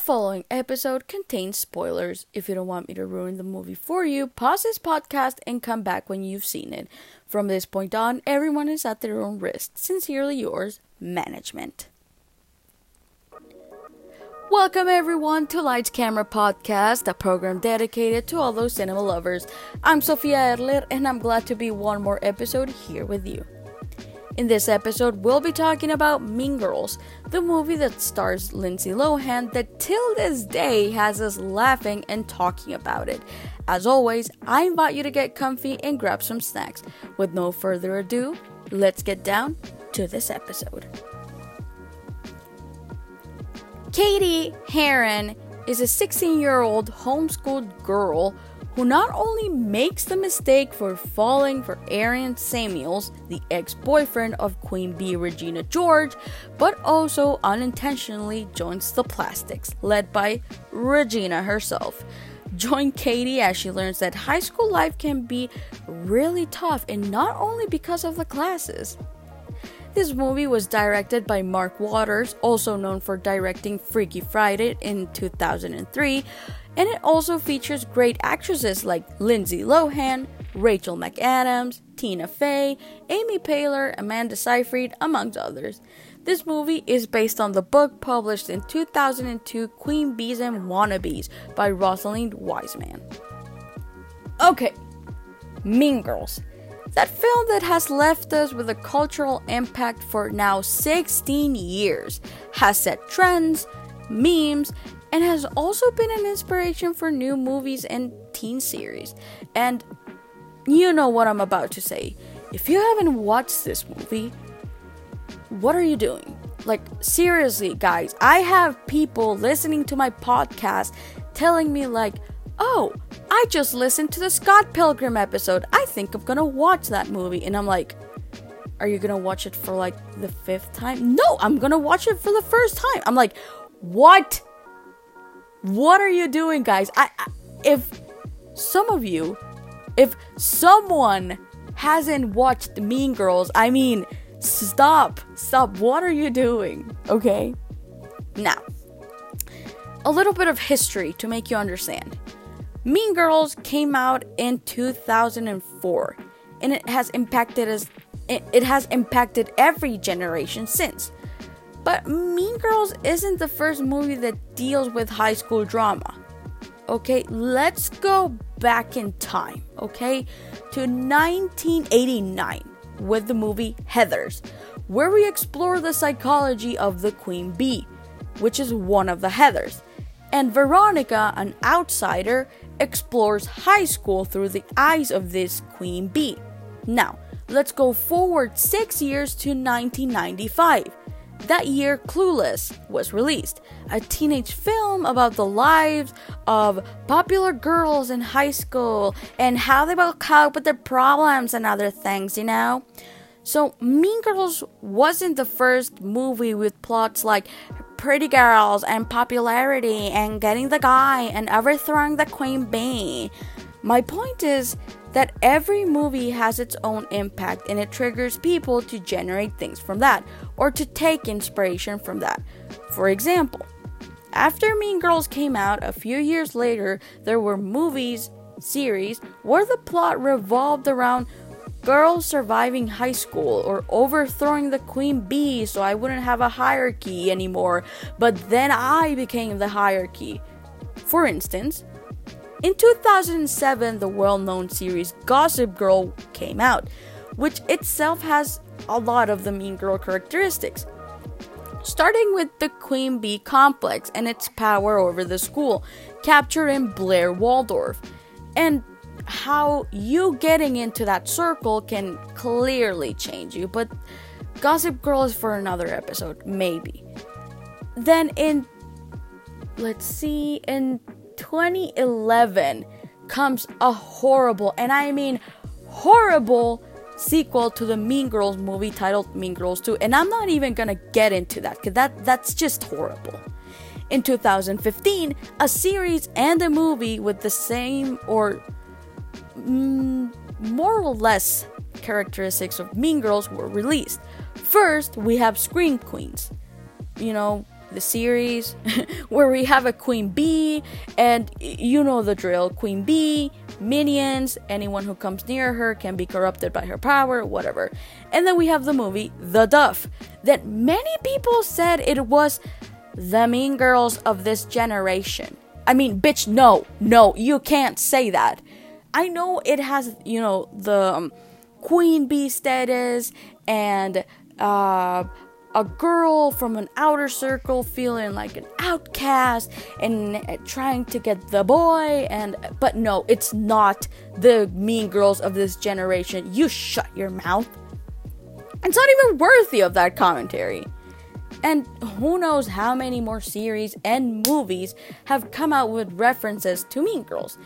following episode contains spoilers. If you don't want me to ruin the movie for you, pause this podcast and come back when you've seen it. From this point on, everyone is at their own risk. Sincerely yours, Management. Welcome everyone to Lights Camera Podcast, a program dedicated to all those cinema lovers. I'm Sofia Erler and I'm glad to be one more episode here with you. In this episode, we'll be talking about Mean Girls, the movie that stars Lindsay Lohan that till this day has us laughing and talking about it. As always, I invite you to get comfy and grab some snacks. With no further ado, let's get down to this episode. Cady Heron is a 16 year old homeschooled girl who not only makes the mistake for falling for Aaron Samuels, the ex boyfriend of Queen Bee Regina George, but also unintentionally joins the plastics, led by Regina herself. Join Cady as she learns that high school life can be really tough, and not only because of the classes. This movie was directed by Mark Waters, also known for directing Freaky Friday in 2003, and it also features great actresses like Lindsay Lohan, Rachel McAdams, Tina Fey, Amy Poehler, Amanda Seyfried, amongst others. This movie is based on the book published in 2002, Queen Bees and Wannabes by Rosalind Wiseman. Okay, Mean Girls. That film that has left us with a cultural impact for now 16 years has set trends, memes, and has also been an inspiration for new movies and teen series. And you know what I'm about to say. If you haven't watched this movie, what are you doing? Like, seriously, guys, I have people listening to my podcast telling me, like, oh, I just listened to the Scott Pilgrim episode. I think I'm gonna watch that movie. And I'm like, are you gonna watch it for like the fifth time? No, I'm gonna watch it for the first time. I'm like, what? What are you doing, guys? I, I if some of you, if someone hasn't watched Mean Girls, I mean, stop, stop. What are you doing? Okay. Now, a little bit of history to make you understand. Mean Girls came out in 2004 and it has impacted us it has impacted every generation since. But Mean Girls isn't the first movie that deals with high school drama. Okay, let's go back in time, okay, to 1989 with the movie Heathers, where we explore the psychology of the queen bee, which is one of the Heathers. And Veronica, an outsider, explores high school through the eyes of this queen bee. Now, let's go forward six years to 1995. That year, Clueless was released, a teenage film about the lives of popular girls in high school and how they will cope with their problems and other things, you know? So, Mean Girls wasn't the first movie with plots like pretty girls and popularity and getting the guy and overthrowing the queen bee. My point is that every movie has its own impact and it triggers people to generate things from that or to take inspiration from that. For example, after Mean Girls came out a few years later, there were movies, series where the plot revolved around girls surviving high school or overthrowing the queen bee so I wouldn't have a hierarchy anymore, but then I became the hierarchy. For instance, in 2007, the well known series Gossip Girl came out, which itself has a lot of the Mean Girl characteristics. Starting with the Queen Bee complex and its power over the school, captured in Blair Waldorf. And how you getting into that circle can clearly change you, but Gossip Girl is for another episode, maybe. Then in let's see, in 2011 comes a horrible, and I mean horrible sequel to the Mean Girls movie titled Mean Girls 2, and I'm not even gonna get into that because that that's just horrible. In 2015, a series and a movie with the same or mm, more or less characteristics of Mean Girls were released. First, we have Scream Queens. You know, the series, where we have a Queen Bee, and you know the drill Queen Bee, minions, anyone who comes near her can be corrupted by her power, whatever. And then we have the movie The Duff, that many people said it was the mean girls of this generation. I mean, bitch, no, no, you can't say that. I know it has, you know, the um, queen bee status and uh, a girl from an outer circle feeling like an outcast and uh, trying to get the boy and but no it's not the mean girls of this generation. You shut your mouth. It's not even worthy of that commentary and who knows how many more series and movies have come out with references to Mean Girls.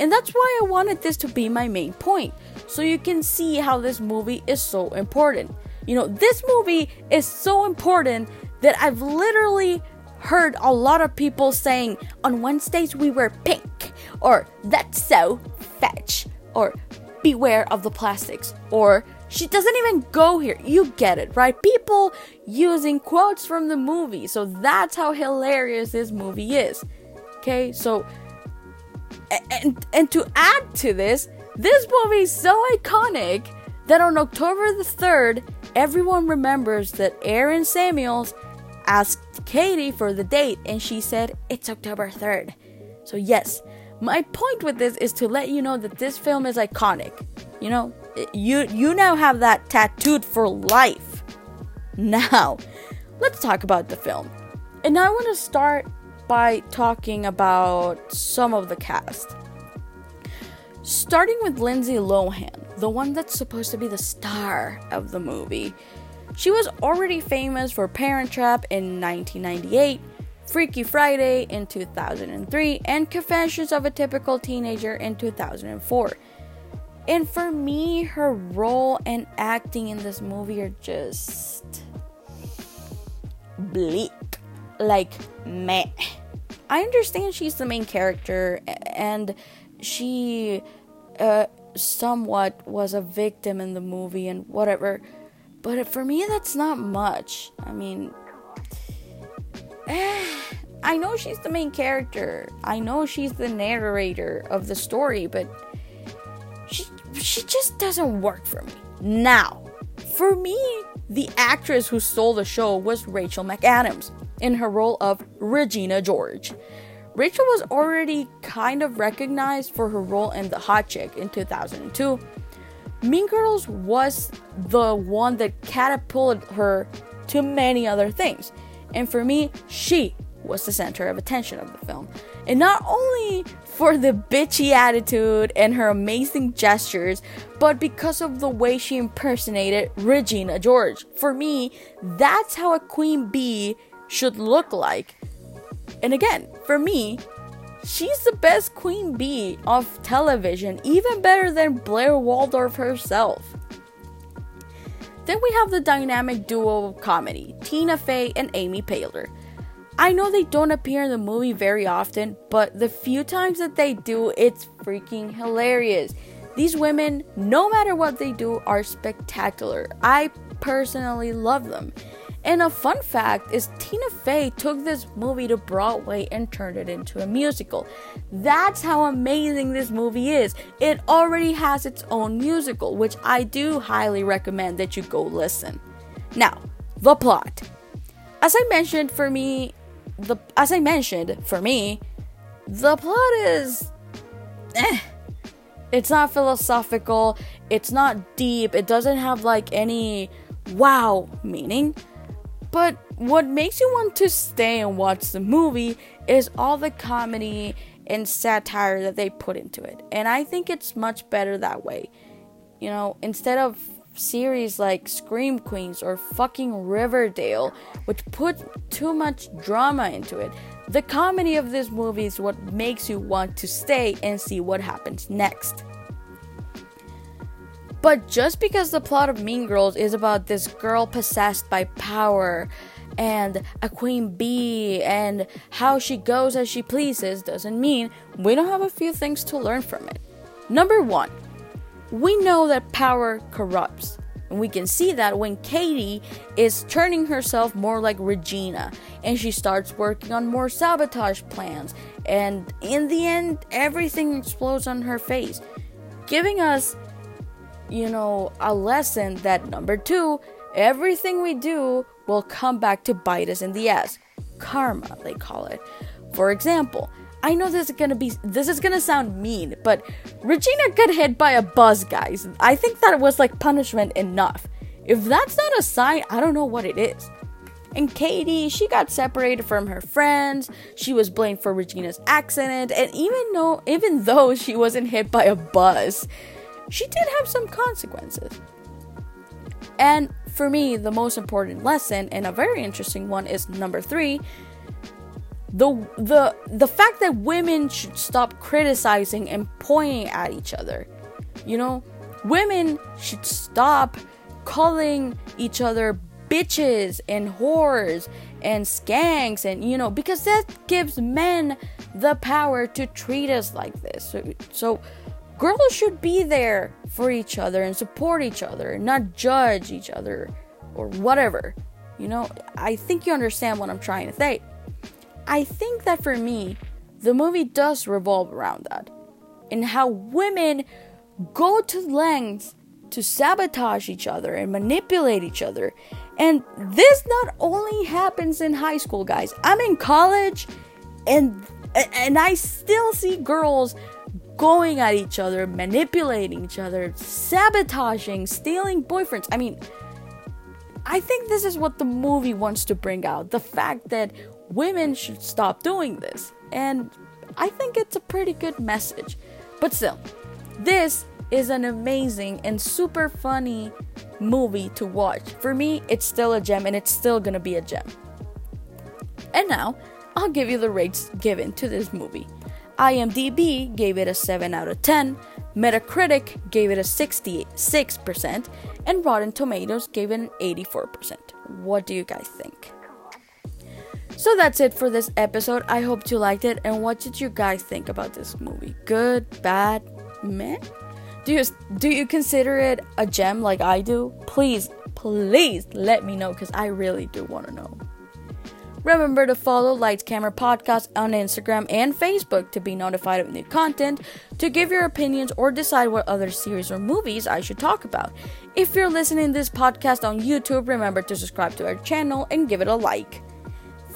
And that's why I wanted this to be my main point, so you can see how this movie is so important. You know, this movie is so important that I've literally heard a lot of people saying, on Wednesdays we wear pink, or that's so fetch, or beware of the plastics, or she doesn't even go here. You get it, right? People using quotes from the movie. So that's how hilarious this movie is. Okay, so and and to add to this, this movie is so iconic that on October the 3rd, everyone remembers that Aaron Samuels asked Cady for the date and she said it's October 3rd. So yes, my point with this is to let you know that this film is iconic. You know, you you now have that tattooed for life. Now, let's talk about the film. And I want to start by talking about some of the cast. Starting with Lindsay Lohan, the one that's supposed to be the star of the movie. She was already famous for Parent Trap in 1998, Freaky Friday in 2003, and Confessions of a Typical Teenager in 2004. And for me, her role and acting in this movie are just bleak. Like, meh. I understand she's the main character and she uh, somewhat was a victim in the movie and whatever. But for me, that's not much. I mean, I know she's the main character. I know she's the narrator of the story, but she just doesn't work for me. Now, for me, the actress who stole the show was Rachel McAdams in her role of Regina George. Rachel was already kind of recognized for her role in The Hot Chick in 2002. Mean Girls was the one that catapulted her to many other things. And for me, she was the center of attention of the film. And not only for the bitchy attitude and her amazing gestures, but because of the way she impersonated Regina George. For me, that's how a queen bee should look like. And again, for me, she's the best queen bee of television, even better than Blair Waldorf herself. Then we have the dynamic duo of comedy, Tina Fey and Amy Poehler. I know they don't appear in the movie very often, but the few times that they do, it's freaking hilarious. These women, no matter what they do, are spectacular. I personally love them. And a fun fact is Tina Fey took this movie to Broadway and turned it into a musical. That's how amazing this movie is. It already has its own musical, which I do highly recommend that you go listen. Now, the plot. As I mentioned, for me, the as I mentioned, for me, the plot is eh. It's not philosophical, it's not deep, it doesn't have like any wow meaning. But what makes you want to stay and watch the movie is all the comedy and satire that they put into it. And I think it's much better that way. You know, instead of series like Scream Queens or fucking Riverdale, which put too much drama into it. The comedy of this movie is what makes you want to stay and see what happens next. But just because the plot of Mean Girls is about this girl possessed by power and a queen bee and how she goes as she pleases doesn't mean we don't have a few things to learn from it. Number one, we know that power corrupts. And we can see that when Cady is turning herself more like Regina and she starts working on more sabotage plans. And in the end, everything explodes on her face, giving us, you know, a lesson that number two, everything we do will come back to bite us in the ass. Karma, they call it. For example, I know this is gonna be this is gonna sound mean, but Regina got hit by a bus, guys. I think that was like punishment enough. If that's not a sign, I don't know what it is. And Cady, she got separated from her friends. She was blamed for Regina's accident, and even though even though she wasn't hit by a bus, she did have some consequences. And for me, the most important lesson and a very interesting one is number 3, the the the fact that women should stop criticizing and pointing at each other. You know, women should stop calling each other bitches and whores and skanks and you know because that gives men the power to treat us like this. So, so girls should be there for each other and support each other, not judge each other or whatever. You know, I think you understand what I'm trying to say. I think that for me, the movie does revolve around that. And how women go to lengths to sabotage each other and manipulate each other. And this not only happens in high school, guys. I'm in college and and I still see girls going at each other, manipulating each other, sabotaging, stealing boyfriends. I mean, I think this is what the movie wants to bring out the fact that women should stop doing this. And I think it's a pretty good message. But still, this is an amazing and super funny movie to watch. For me, it's still a gem and it's still gonna be a gem. And now, I'll give you the rates given to this movie. IMDb gave it a 7 out of 10, Metacritic gave it a 66%, and Rotten Tomatoes gave it an 84%. What do you guys think? So that's it for this episode. I hope you liked it. And what did you guys think about this movie? Good, bad, meh? Do you do you consider it a gem like I do? Please, please let me know because I really do want to know. Remember to follow Lights Camera Podcast on Instagram and Facebook to be notified of new content, to give your opinions or decide what other series or movies I should talk about. If you're listening this podcast on YouTube, remember to subscribe to our channel and give it a like.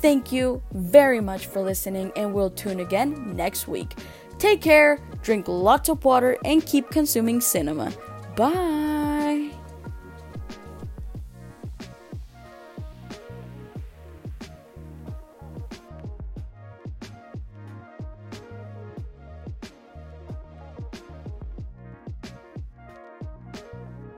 Thank you very much for listening, and we'll tune again next week. Take care, drink lots of water, and keep consuming cinema. Bye.